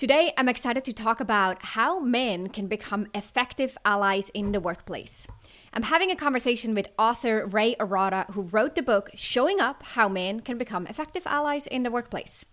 Today, I'm excited to talk about how men can become effective allies in the workplace. I'm having a conversation with author Ray Arata, who wrote the book Showing Up How Men Can Become Effective Allies in the Workplace.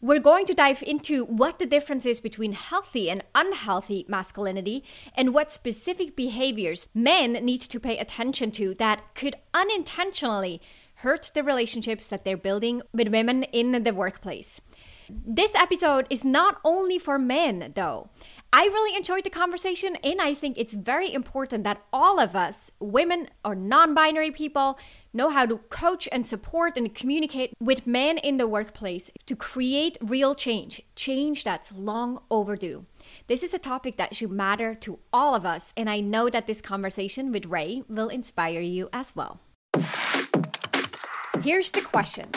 We're going to dive into what the difference is between healthy and unhealthy masculinity and what specific behaviors men need to pay attention to that could unintentionally hurt the relationships that they're building with women in the workplace. This episode is not only for men, though. I really enjoyed the conversation, and I think it's very important that all of us, women or non binary people, know how to coach and support and communicate with men in the workplace to create real change, change that's long overdue. This is a topic that should matter to all of us, and I know that this conversation with Ray will inspire you as well. Here's the question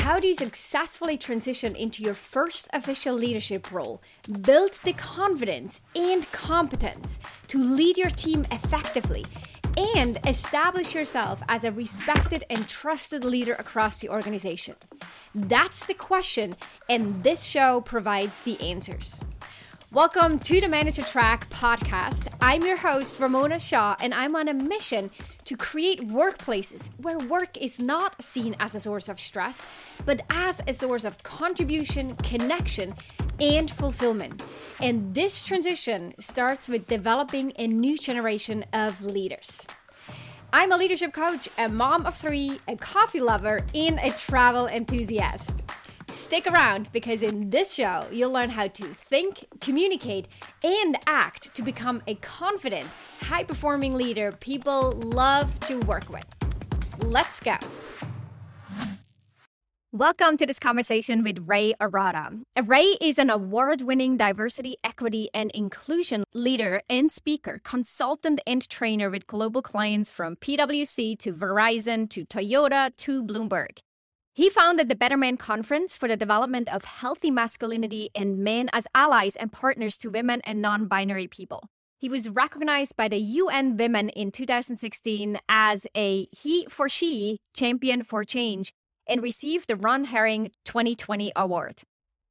how do you successfully transition into your first official leadership role? Build the confidence and competence to lead your team effectively and establish yourself as a respected and trusted leader across the organization? That's the question, and this show provides the answers. Welcome to the Manager Track podcast. I'm your host, Ramona Shaw, and I'm on a mission to create workplaces where work is not seen as a source of stress, but as a source of contribution, connection, and fulfillment. And this transition starts with developing a new generation of leaders. I'm a leadership coach, a mom of three, a coffee lover, and a travel enthusiast. Stick around because in this show, you'll learn how to think, communicate, and act to become a confident, high performing leader people love to work with. Let's go. Welcome to this conversation with Ray Arata. Ray is an award winning diversity, equity, and inclusion leader and speaker, consultant, and trainer with global clients from PwC to Verizon to Toyota to Bloomberg. He founded the Better Men Conference for the development of healthy masculinity and men as allies and partners to women and non binary people. He was recognized by the UN Women in 2016 as a He for She Champion for Change and received the Ron Herring 2020 award.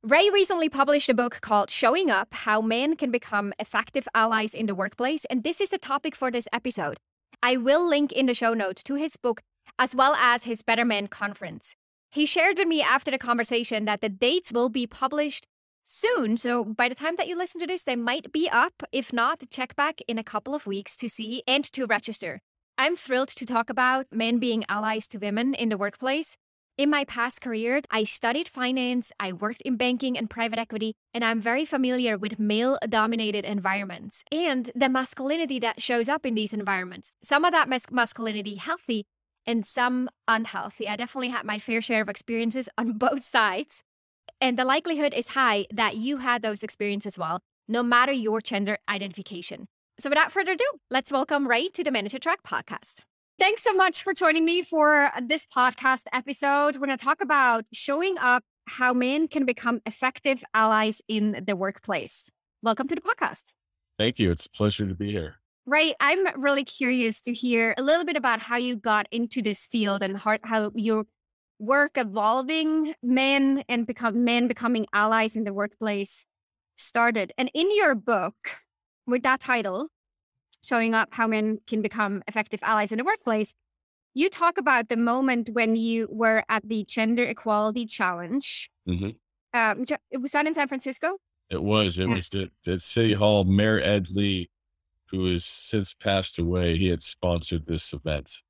Ray recently published a book called Showing Up How Men Can Become Effective Allies in the Workplace, and this is the topic for this episode. I will link in the show notes to his book as well as his Better Men Conference. He shared with me after the conversation that the dates will be published soon. So by the time that you listen to this, they might be up. If not, check back in a couple of weeks to see and to register. I'm thrilled to talk about men being allies to women in the workplace. In my past career, I studied finance, I worked in banking and private equity, and I'm very familiar with male dominated environments and the masculinity that shows up in these environments. Some of that mas- masculinity healthy, and some unhealthy. I definitely had my fair share of experiences on both sides. And the likelihood is high that you had those experiences as well, no matter your gender identification. So without further ado, let's welcome Ray to the Manager Track podcast. Thanks so much for joining me for this podcast episode. We're going to talk about showing up how men can become effective allies in the workplace. Welcome to the podcast. Thank you. It's a pleasure to be here. Right. I'm really curious to hear a little bit about how you got into this field and how, how your work evolving men and become men becoming allies in the workplace started. And in your book, with that title, showing up how men can become effective allies in the workplace, you talk about the moment when you were at the Gender Equality Challenge. Mm-hmm. Um, was that in San Francisco? It was. It yeah. was at, at City Hall. Mayor Ed Lee who has since passed away, he had sponsored this event.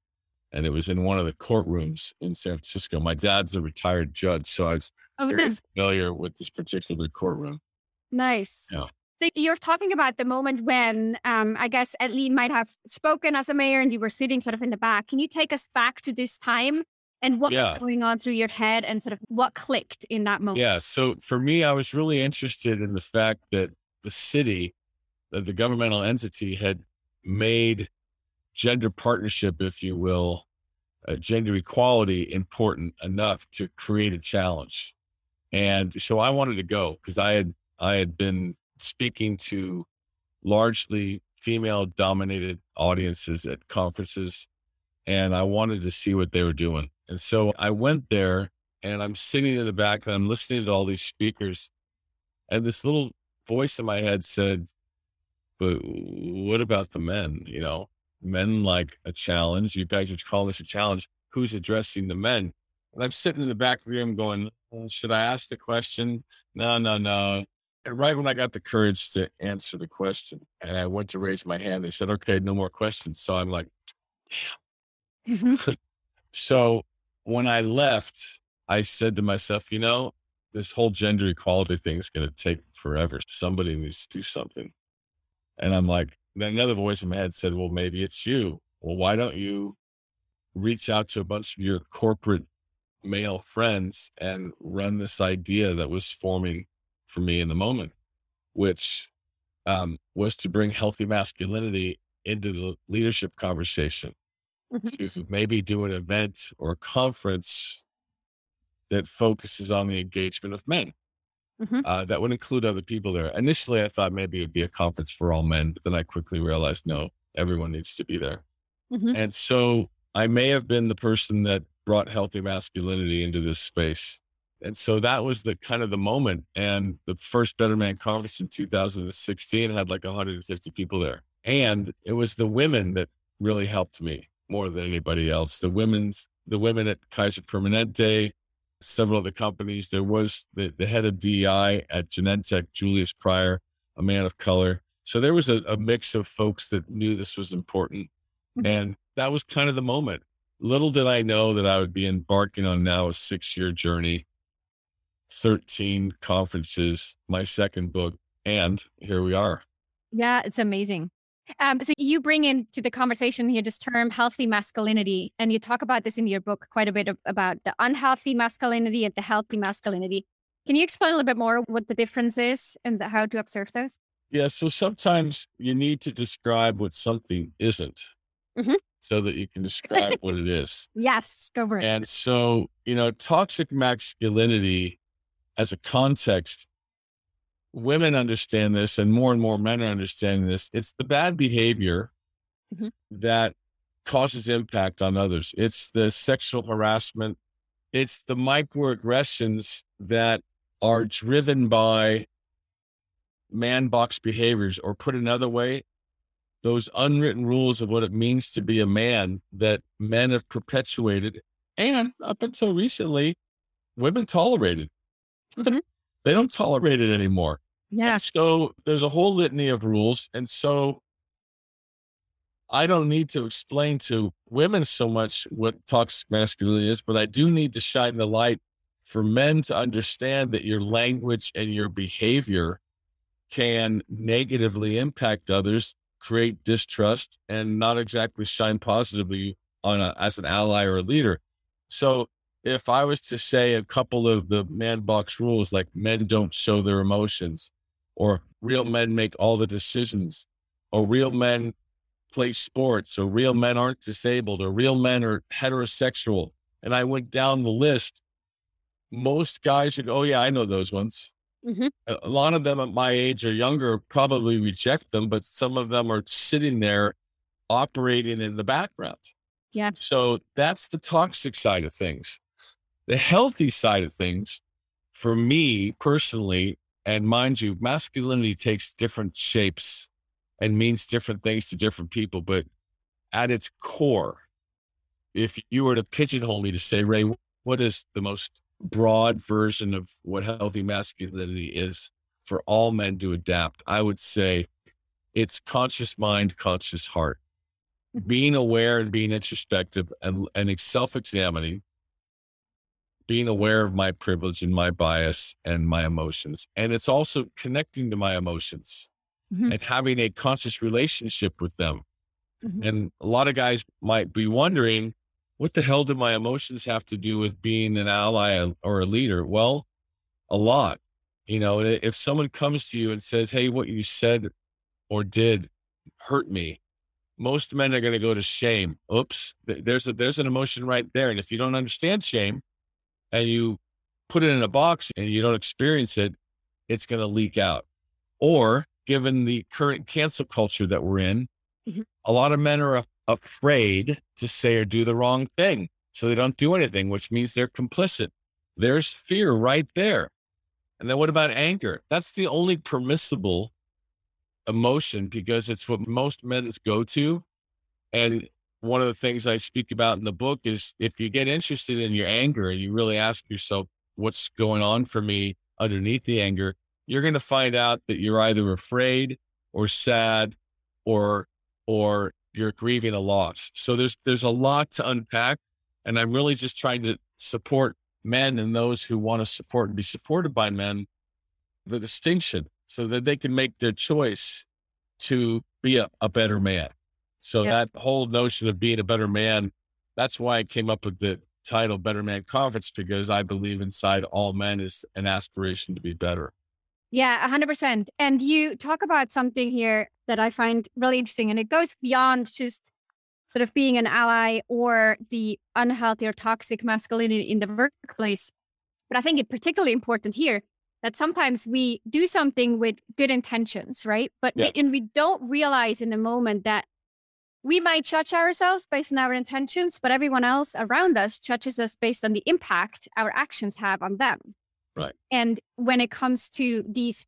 And it was in one of the courtrooms in San Francisco. My dad's a retired judge, so I was oh, very nice. familiar with this particular courtroom. Nice. Yeah. So you're talking about the moment when um, I guess Ed Lee might have spoken as a mayor and you were sitting sort of in the back. Can you take us back to this time and what yeah. was going on through your head and sort of what clicked in that moment? Yeah. So for me, I was really interested in the fact that the city that the governmental entity had made gender partnership, if you will, uh, gender equality important enough to create a challenge. And so I wanted to go because I had I had been speaking to largely female dominated audiences at conferences and I wanted to see what they were doing. And so I went there and I'm sitting in the back and I'm listening to all these speakers And this little voice in my head said, but what about the men? You know, men like a challenge. You guys are calling this a challenge. Who's addressing the men? And I'm sitting in the back of the room going, well, should I ask the question? No, no, no. And right when I got the courage to answer the question and I went to raise my hand, they said, okay, no more questions. So I'm like, damn. so when I left, I said to myself, you know, this whole gender equality thing is going to take forever. Somebody needs to do something. And I'm like, then another voice in my head said, well, maybe it's you. Well, why don't you reach out to a bunch of your corporate male friends and run this idea that was forming for me in the moment, which um, was to bring healthy masculinity into the leadership conversation, mm-hmm. to maybe do an event or conference that focuses on the engagement of men. Mm-hmm. Uh, that would include other people there. Initially, I thought maybe it would be a conference for all men, but then I quickly realized no, everyone needs to be there. Mm-hmm. And so I may have been the person that brought healthy masculinity into this space. And so that was the kind of the moment. And the first Better Man conference in 2016 had like 150 people there. And it was the women that really helped me more than anybody else. The women's, the women at Kaiser Permanente, several of the companies. There was the, the head of DEI at Genentech, Julius Pryor, a man of color. So there was a, a mix of folks that knew this was important. Mm-hmm. And that was kind of the moment. Little did I know that I would be embarking on now a six year journey, 13 conferences, my second book, and here we are. Yeah, it's amazing. Um, so you bring into the conversation here this term healthy masculinity, and you talk about this in your book quite a bit of, about the unhealthy masculinity and the healthy masculinity. Can you explain a little bit more what the difference is and the, how to observe those? Yeah, so sometimes you need to describe what something isn't mm-hmm. so that you can describe what it is. Yes, go for it. And so, you know, toxic masculinity as a context women understand this and more and more men are understanding this. It's the bad behavior mm-hmm. that causes impact on others. It's the sexual harassment. It's the microaggressions that are driven by man box behaviors, or put another way, those unwritten rules of what it means to be a man that men have perpetuated and up until recently, women tolerated. Mm-hmm. They don't tolerate it anymore. Yeah. And so there's a whole litany of rules. And so I don't need to explain to women so much what toxic masculinity is, but I do need to shine the light for men to understand that your language and your behavior can negatively impact others, create distrust, and not exactly shine positively on a, as an ally or a leader. So if I was to say a couple of the man box rules, like men don't show their emotions, or real men make all the decisions, or real men play sports, or real men aren't disabled, or real men are heterosexual. And I went down the list. Most guys would, oh, yeah, I know those ones. Mm-hmm. A lot of them at my age or younger probably reject them, but some of them are sitting there operating in the background. Yeah. So that's the toxic side of things. The healthy side of things, for me personally, and mind you, masculinity takes different shapes and means different things to different people. But at its core, if you were to pigeonhole me to say, Ray, what is the most broad version of what healthy masculinity is for all men to adapt? I would say it's conscious mind, conscious heart. Mm-hmm. Being aware and being introspective and, and self examining being aware of my privilege and my bias and my emotions. And it's also connecting to my emotions mm-hmm. and having a conscious relationship with them. Mm-hmm. And a lot of guys might be wondering, what the hell do my emotions have to do with being an ally or a leader? Well, a lot. You know, if someone comes to you and says, Hey, what you said or did hurt me, most men are going to go to shame. Oops, there's a, there's an emotion right there. And if you don't understand shame, and you put it in a box and you don't experience it, it's going to leak out. Or given the current cancel culture that we're in, mm-hmm. a lot of men are afraid to say or do the wrong thing. So they don't do anything, which means they're complicit. There's fear right there. And then what about anger? That's the only permissible emotion because it's what most men's go to. And one of the things I speak about in the book is if you get interested in your anger and you really ask yourself, what's going on for me underneath the anger, you're going to find out that you're either afraid or sad or, or you're grieving a loss. So there's, there's a lot to unpack. And I'm really just trying to support men and those who want to support and be supported by men, the distinction so that they can make their choice to be a, a better man. So yeah. that whole notion of being a better man, that's why I came up with the title Better Man Conference, because I believe inside all men is an aspiration to be better. Yeah, 100%. And you talk about something here that I find really interesting, and it goes beyond just sort of being an ally or the unhealthy or toxic masculinity in the workplace. But I think it's particularly important here that sometimes we do something with good intentions, right? But yeah. we, and we don't realize in the moment that we might judge ourselves based on our intentions, but everyone else around us judges us based on the impact our actions have on them. Right. And when it comes to these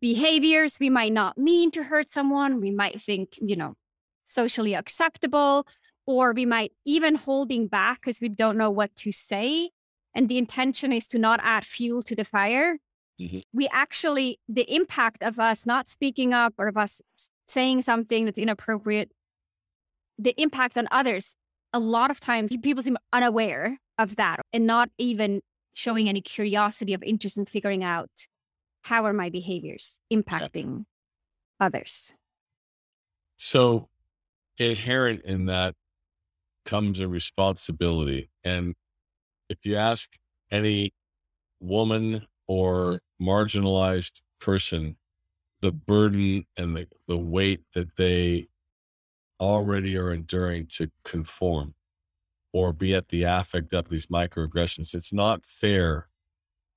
behaviors, we might not mean to hurt someone. We might think, you know, socially acceptable, or we might even holding back because we don't know what to say. And the intention is to not add fuel to the fire. Mm-hmm. We actually, the impact of us not speaking up or of us saying something that's inappropriate, the impact on others, a lot of times people seem unaware of that and not even showing any curiosity of interest in figuring out how are my behaviors impacting yeah. others. So inherent in that comes a responsibility. And if you ask any woman or marginalized person the burden and the, the weight that they already are enduring to conform or be at the affect of these microaggressions, it's not fair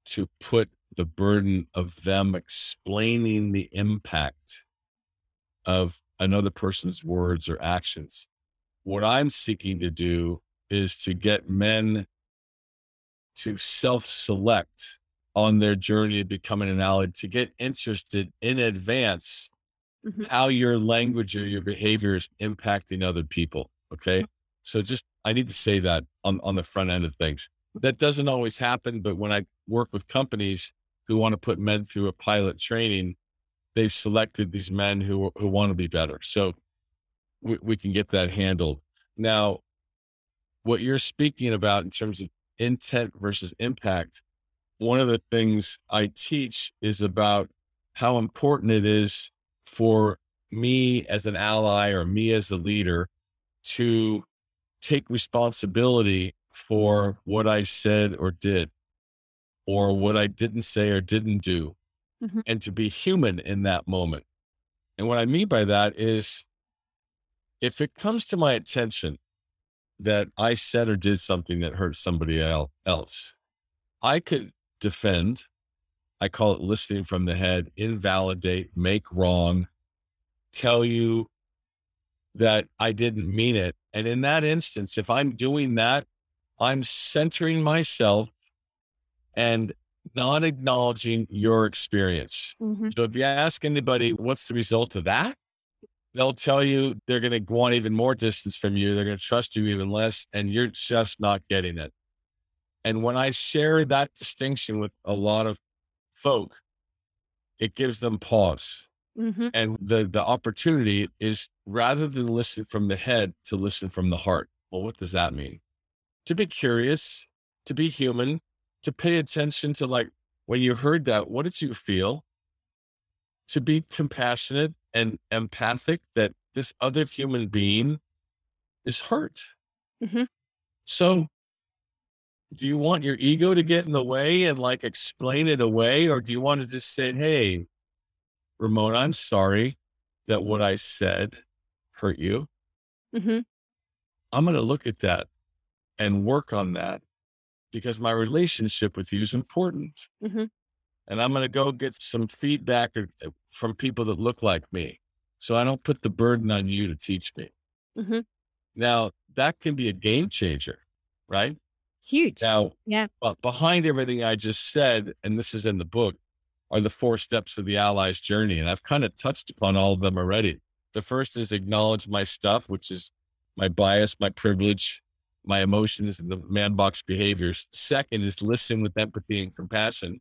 to put the burden of them explaining the impact of another person's words or actions. What I'm seeking to do is to get men to self select on their journey of becoming an ally, to get interested in advance mm-hmm. how your language or your behavior is impacting other people. Okay. Mm-hmm. So just, I need to say that on, on the front end of things. That doesn't always happen, but when I work with companies who want to put men through a pilot training, they've selected these men who who want to be better. So we, we can get that handled. Now, what you're speaking about in terms of intent versus impact, one of the things I teach is about how important it is for me as an ally or me as a leader to take responsibility for what I said or did, or what I didn't say or didn't do, mm-hmm. and to be human in that moment. And what I mean by that is if it comes to my attention that I said or did something that hurt somebody else, I could defend. I call it listening from the head, invalidate, make wrong, tell you that I didn't mean it. And in that instance, if I'm doing that, I'm centering myself and not acknowledging your experience. Mm-hmm. So if you ask anybody, what's the result of that? They'll tell you they're going to want even more distance from you. They're going to trust you even less, and you're just not getting it. And when I share that distinction with a lot of folk, it gives them pause. Mm-hmm. And the, the opportunity is rather than listen from the head to listen from the heart. Well, what does that mean? To be curious, to be human, to pay attention to like when you heard that, what did you feel? To be compassionate and empathic that this other human being is hurt. Mm-hmm. So, do you want your ego to get in the way and like explain it away? Or do you want to just say, hey, Ramon, I'm sorry that what I said hurt you? Mm-hmm. I'm going to look at that and work on that because my relationship with you is important. Mm-hmm. And I'm going to go get some feedback uh, from people that look like me. So I don't put the burden on you to teach me. Mm-hmm. Now, that can be a game changer, right? Huge. Now, yeah. But behind everything I just said, and this is in the book, are the four steps of the allies journey. And I've kind of touched upon all of them already. The first is acknowledge my stuff, which is my bias, my privilege, my emotions, and the man box behaviors. Second is listen with empathy and compassion.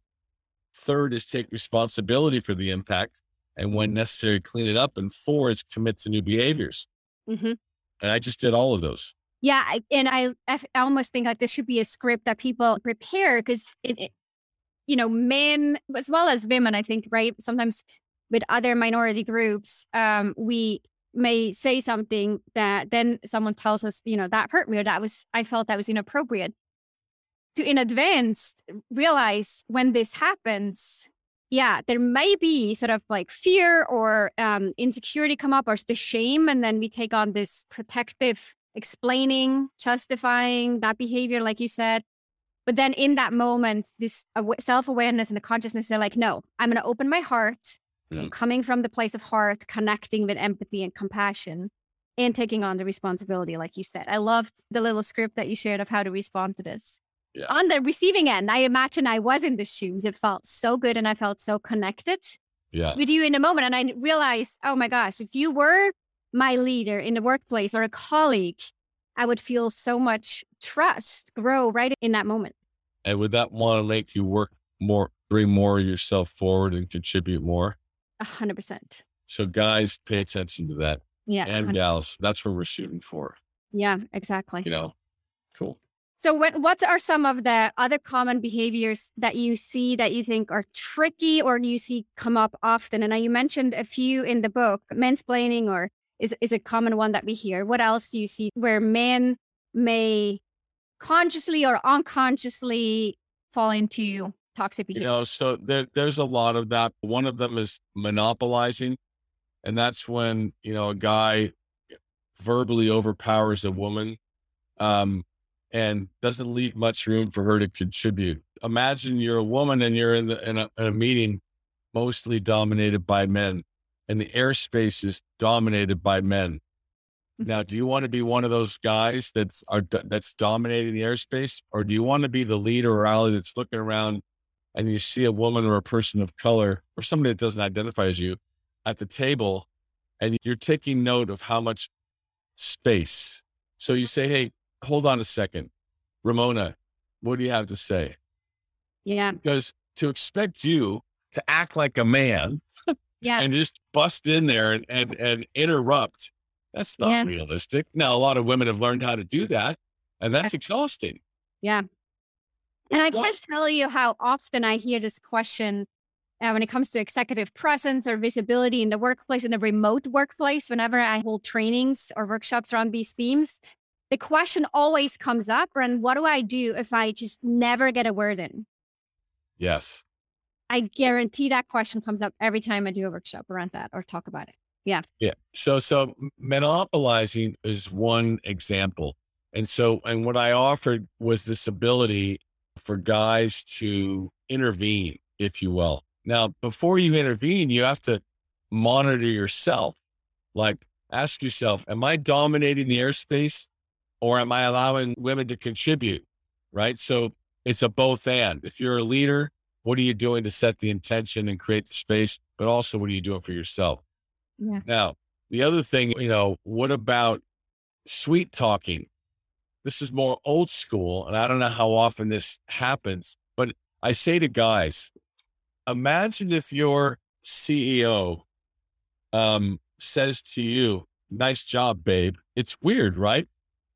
Third is take responsibility for the impact and when necessary, clean it up. And four is commit to new behaviors. Mm-hmm. And I just did all of those. Yeah. And I, I almost think like this should be a script that people prepare because it, it, you know, men as well as women, I think, right? Sometimes with other minority groups, um, we may say something that then someone tells us, you know, that hurt me or that was, I felt that was inappropriate. To in advance realize when this happens, yeah, there may be sort of like fear or um, insecurity come up or the shame. And then we take on this protective explaining, justifying that behavior, like you said. But then in that moment, this self awareness and the consciousness are like, no, I'm going to open my heart, mm. coming from the place of heart, connecting with empathy and compassion, and taking on the responsibility, like you said. I loved the little script that you shared of how to respond to this. Yeah. On the receiving end, I imagine I was in the shoes. It felt so good and I felt so connected yeah. with you in a moment. And I realized, oh my gosh, if you were my leader in the workplace or a colleague, I would feel so much trust grow right in that moment. And would that want to make you work more, bring more of yourself forward and contribute more? A hundred percent. So guys, pay attention to that. Yeah. And 100. gals, that's what we're shooting for. Yeah, exactly. You know, cool. So, what what are some of the other common behaviors that you see that you think are tricky or you see come up often? And you mentioned a few in the book, mansplaining or is, is a common one that we hear. What else do you see where men may consciously or unconsciously fall into toxic behavior? You know, so there, there's a lot of that. One of them is monopolizing. And that's when, you know, a guy verbally overpowers a woman um, and doesn't leave much room for her to contribute. Imagine you're a woman and you're in, the, in, a, in a meeting mostly dominated by men and the airspace is dominated by men. Now, do you want to be one of those guys that's are that's dominating the airspace, or do you want to be the leader or ally that's looking around and you see a woman or a person of color or somebody that doesn't identify as you at the table, and you're taking note of how much space? So you say, "Hey, hold on a second, Ramona, what do you have to say?" Yeah, because to expect you to act like a man yeah. and just bust in there and, and, and interrupt. That's not yeah. realistic. Now, a lot of women have learned how to do that, and that's exhausting. Yeah. And I can't tell you how often I hear this question uh, when it comes to executive presence or visibility in the workplace, in the remote workplace, whenever I hold trainings or workshops around these themes, the question always comes up and what do I do if I just never get a word in? Yes. I guarantee that question comes up every time I do a workshop around that or talk about it. Yeah. Yeah. So, so monopolizing is one example. And so, and what I offered was this ability for guys to intervene, if you will. Now, before you intervene, you have to monitor yourself. Like, ask yourself, am I dominating the airspace or am I allowing women to contribute? Right. So it's a both and. If you're a leader, what are you doing to set the intention and create the space? But also, what are you doing for yourself? Yeah. Now, the other thing, you know, what about sweet talking? This is more old school, and I don't know how often this happens, but I say to guys, imagine if your CEO um, says to you, nice job, babe. It's weird, right?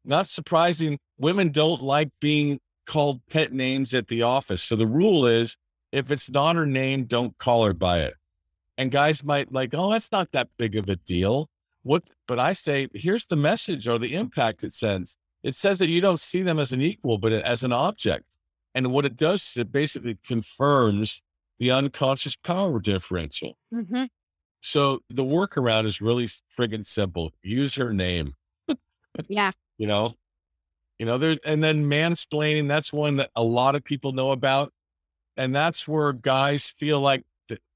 Not surprising. Women don't like being called pet names at the office. So the rule is if it's not her name, don't call her by it. And guys might like, oh, that's not that big of a deal. What? But I say, here's the message or the impact it sends. It says that you don't see them as an equal, but as an object. And what it does is it basically confirms the unconscious power differential. Mm-hmm. So the workaround is really friggin' simple. Use her name. yeah. You know, you know, there, and then mansplaining, that's one that a lot of people know about. And that's where guys feel like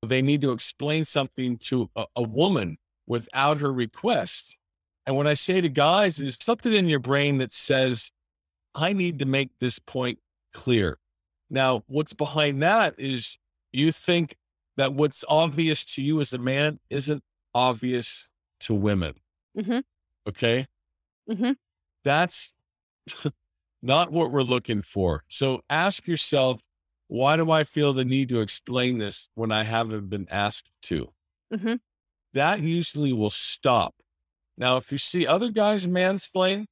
they need to explain something to a, a woman without her request. And what I say to guys is something in your brain that says, I need to make this point clear. Now, what's behind that is you think that what's obvious to you as a man isn't obvious to women. Mm-hmm. Okay. Mm-hmm. That's not what we're looking for. So ask yourself, why do I feel the need to explain this when I haven't been asked to? Mm-hmm. That usually will stop. Now, if you see other guys mansplain,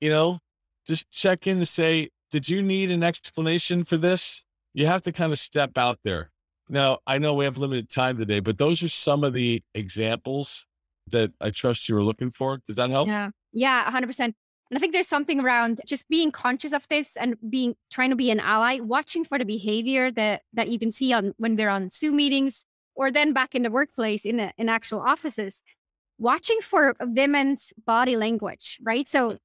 you know, just check in to say, did you need an explanation for this? You have to kind of step out there. Now, I know we have limited time today, but those are some of the examples that I trust you were looking for. Does that help? Yeah. Yeah, 100%. And I think there's something around just being conscious of this and being trying to be an ally, watching for the behavior that that you can see on when they're on Zoom meetings or then back in the workplace in a, in actual offices, watching for women's body language, right? So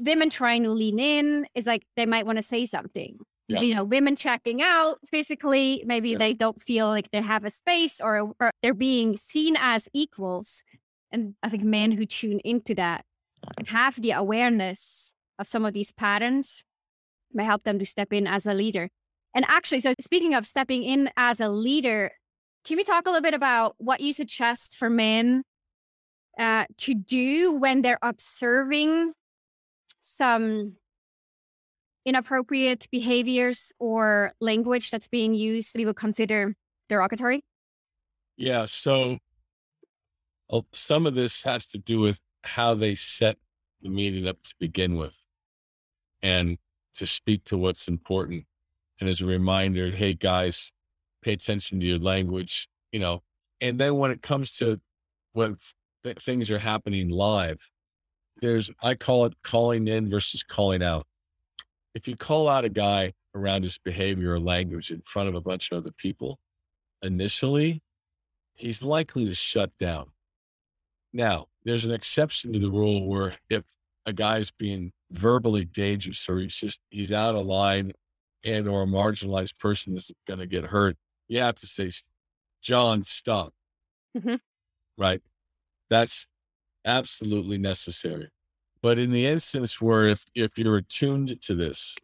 women trying to lean in is like they might want to say something. Yeah. You know, women checking out physically, maybe Yeah. they don't feel like they have a space or, or they're being seen as equals. And I think men who tune into that have the awareness of some of these patterns may help them to step in as a leader. And actually, so speaking of stepping in as a leader, can we talk a little bit about what you suggest for men uh, to do when they're observing some inappropriate behaviors or language that's being used that you would consider derogatory? Yeah. So uh, some of this has to do with how they set the meeting up to begin with and to speak to what's important. And as a reminder, hey, guys, pay attention to your language, you know. And then when it comes to when th- things are happening live, there's, I call it calling in versus calling out. If you call out a guy around his behavior or language in front of a bunch of other people, initially, he's likely to shut down. Now, there's an exception to the rule where if a guy's being verbally dangerous or he's just he's out of line and or a marginalized person is going to get hurt, you have to say, John, stop. Mhm. Right? That's absolutely necessary. But in the instance where if if you're attuned to this,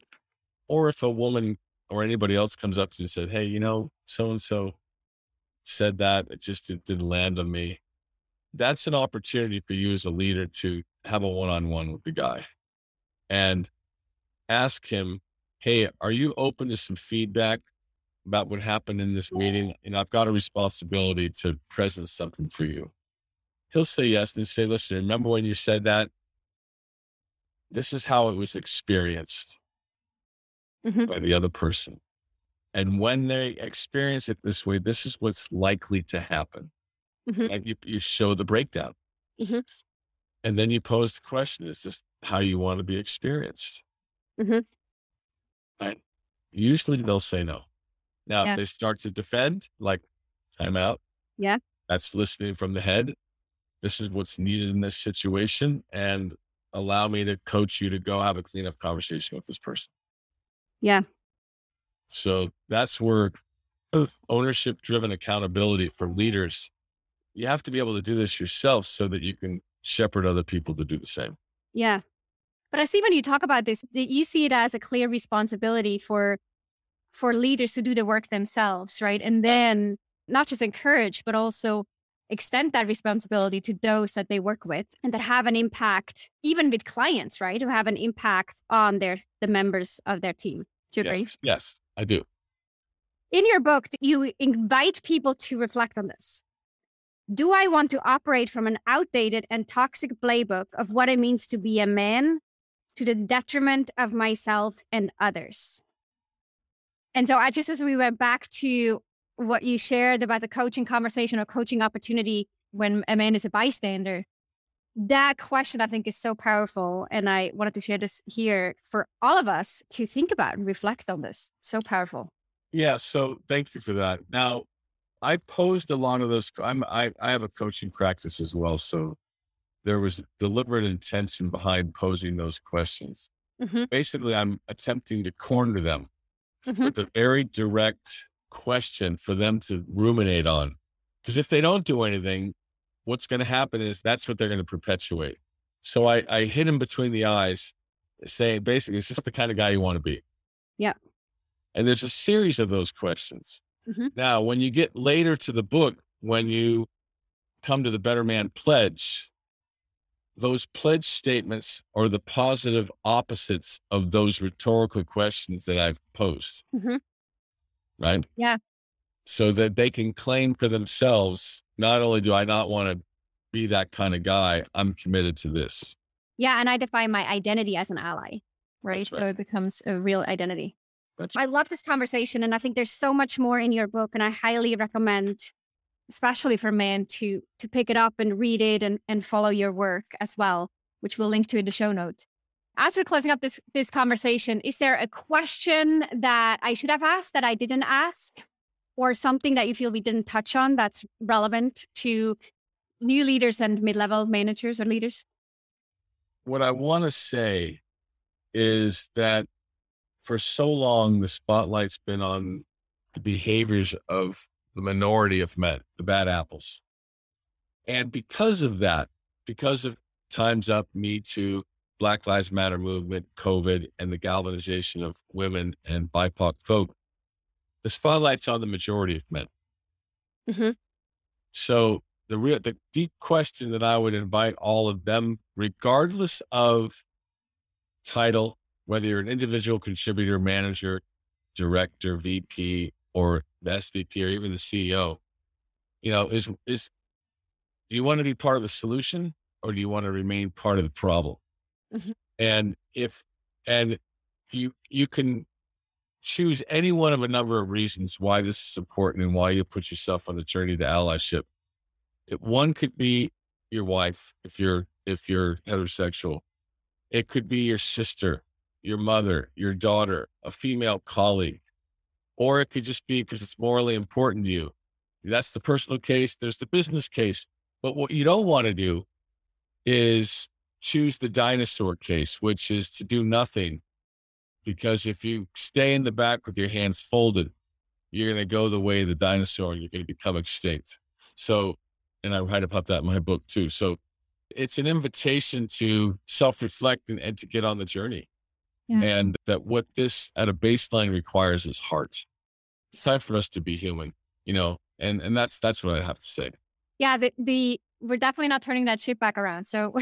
or if a woman or anybody else comes up to you and said, Hey, you know, so and so said that, it just it didn't land on me. That's an opportunity for you as a leader to have a one on one with the guy and ask him, Hey, are you open to some feedback about what happened in this meeting? And I've got a responsibility to present something for you. He'll say yes and say, Listen, remember when you said that? This is how it was experienced Mhm. by the other person. And when they experience it this way, this is what's likely to happen. Mhm. And you, you show the breakdown. Mhm. And then you pose the question Is this how you want to be experienced? Mhm. Right. Usually they'll say no. Now, Yeah. if they start to defend, like time out. Yeah. That's listening from the head. This is what's needed in this situation. And allow me to coach you to go have a cleanup conversation with this person. Yeah. So that's where ownership driven accountability for leaders, you have to be able to do this yourself so that you can shepherd other people to do the same. Yeah. But I see when you talk about this, that you see it as a clear responsibility for for leaders to do the work themselves, right? And then not just encourage, but also extend that responsibility to those that they work with and that have an impact, even with clients, right? Who have an impact on their the members of their team. Do you agree? Yes, yes, I do. In your book, you invite people to reflect on this. Do I want to operate from an outdated and toxic playbook of what it means to be a man to the detriment of myself and others? And so, I just as we went back to what you shared about the coaching conversation or coaching opportunity when a man is a bystander, that question I think is so powerful. And I wanted to share this here for all of us to think about and reflect on this. So powerful. Yeah. So thank you for that. Now, I posed a lot of those. I'm, I, I have a coaching practice as well. So there was deliberate intention behind posing those questions. Mhm. Basically, I'm attempting to corner them Mhm. with a very direct question for them to ruminate on. Because if they don't do anything, what's going to happen is that's what they're going to perpetuate. So I, I hit him between the eyes saying basically it's just the kind of guy you want to be. Yeah. And there's a series of those questions. Mhm. Now, when you get later to the book, when you come to the Better Man Pledge, those pledge statements are the positive opposites of those rhetorical questions that I've posed. Mhm. Right? Yeah. So that they can claim for themselves not only do I not want to be that kind of guy, I'm committed to this. Yeah, and I define my identity as an ally, right? Right. So it becomes a real identity. That's I love this conversation, and I think there's so much more in your book, and I highly recommend, especially for men, to to pick it up and read it and and follow your work as well, which we'll link to in the show notes. As we're closing up this this conversation, is there a question that I should have asked that I didn't ask, or something that you feel we didn't touch on that's relevant to new leaders and mid level managers or leaders? what I want to say is that for so long, the spotlight's been on the behaviors of the minority of men, the bad apples. And because of that, because of Time's Up, Me Too, Black Lives Matter movement, COVID, and the galvanization of women and BIPOC folk, the spotlight's on the majority of men. Mhm. So the real, the deep question that I would invite all of them, regardless of title, whether you're an individual contributor, manager, director, VP, or the SVP, or even the CEO, you know, is is do you want to be part of the solution or do you want to remain part of the problem? Mhm. And if and you you can choose any one of a number of reasons why this is important and why you put yourself on the journey to allyship. It, one could be your wife if you're if you're heterosexual. It could be your sister, your mother, your daughter, a female colleague, or it could just be because it's morally important to you. That's the personal case. There's the business case. But what you don't want to do is choose the dinosaur case, which is to do nothing. Because if you stay in the back with your hands folded, you're going to go the way of the dinosaur and you're going to become extinct. So, and I write about that in my book too. So it's an invitation to self reflect and, and to get on the journey. Yeah. And that what this at a baseline requires is heart. It's time for us to be human, you know, and, and that's, that's what I have to say. yeah the, the we're definitely not turning that ship back around so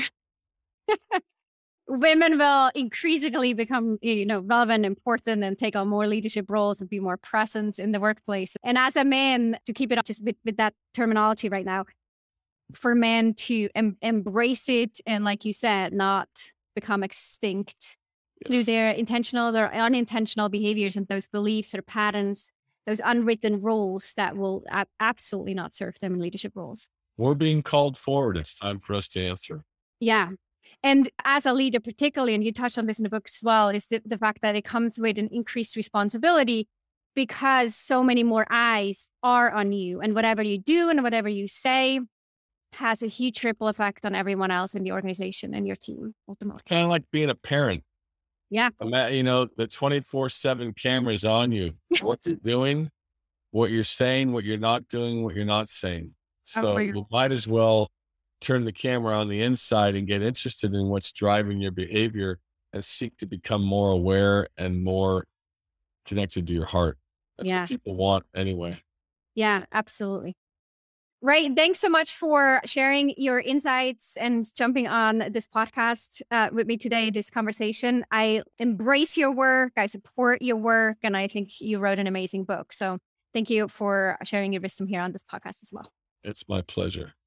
women will increasingly become you know relevant important and take on more leadership roles and be more present in the workplace and as a man to keep it up just with, with that terminology right now for men to em- embrace it and like you said not become extinct through their intentional or unintentional behaviors and those beliefs or patterns those unwritten rules that will ab- absolutely not serve them in leadership roles We're being called forward. It's time for us to answer. Yeah. And as a leader, particularly, and you touched on this in the book as well, is the, the fact that it comes with an increased responsibility because so many more eyes are on you. And whatever you do and whatever you say has a huge ripple effect on everyone else in the organization and your team, ultimately. Kind of like being a parent. Yeah. You know, the 24 7 cameras on you, what you're doing, what you're saying, what you're not doing, what you're not saying. Oh, so Agree. we might as well turn the camera on the inside and get interested in what's driving your behavior and seek to become more aware and more connected to your heart. That's Yeah. what people want anyway. Yeah, absolutely. Right. Thanks so much for sharing your insights and jumping on this podcast uh, with me today, this conversation. I embrace your work, I support your work, and I think you wrote an amazing book. So thank you for sharing your wisdom here on this podcast as well. It's my pleasure.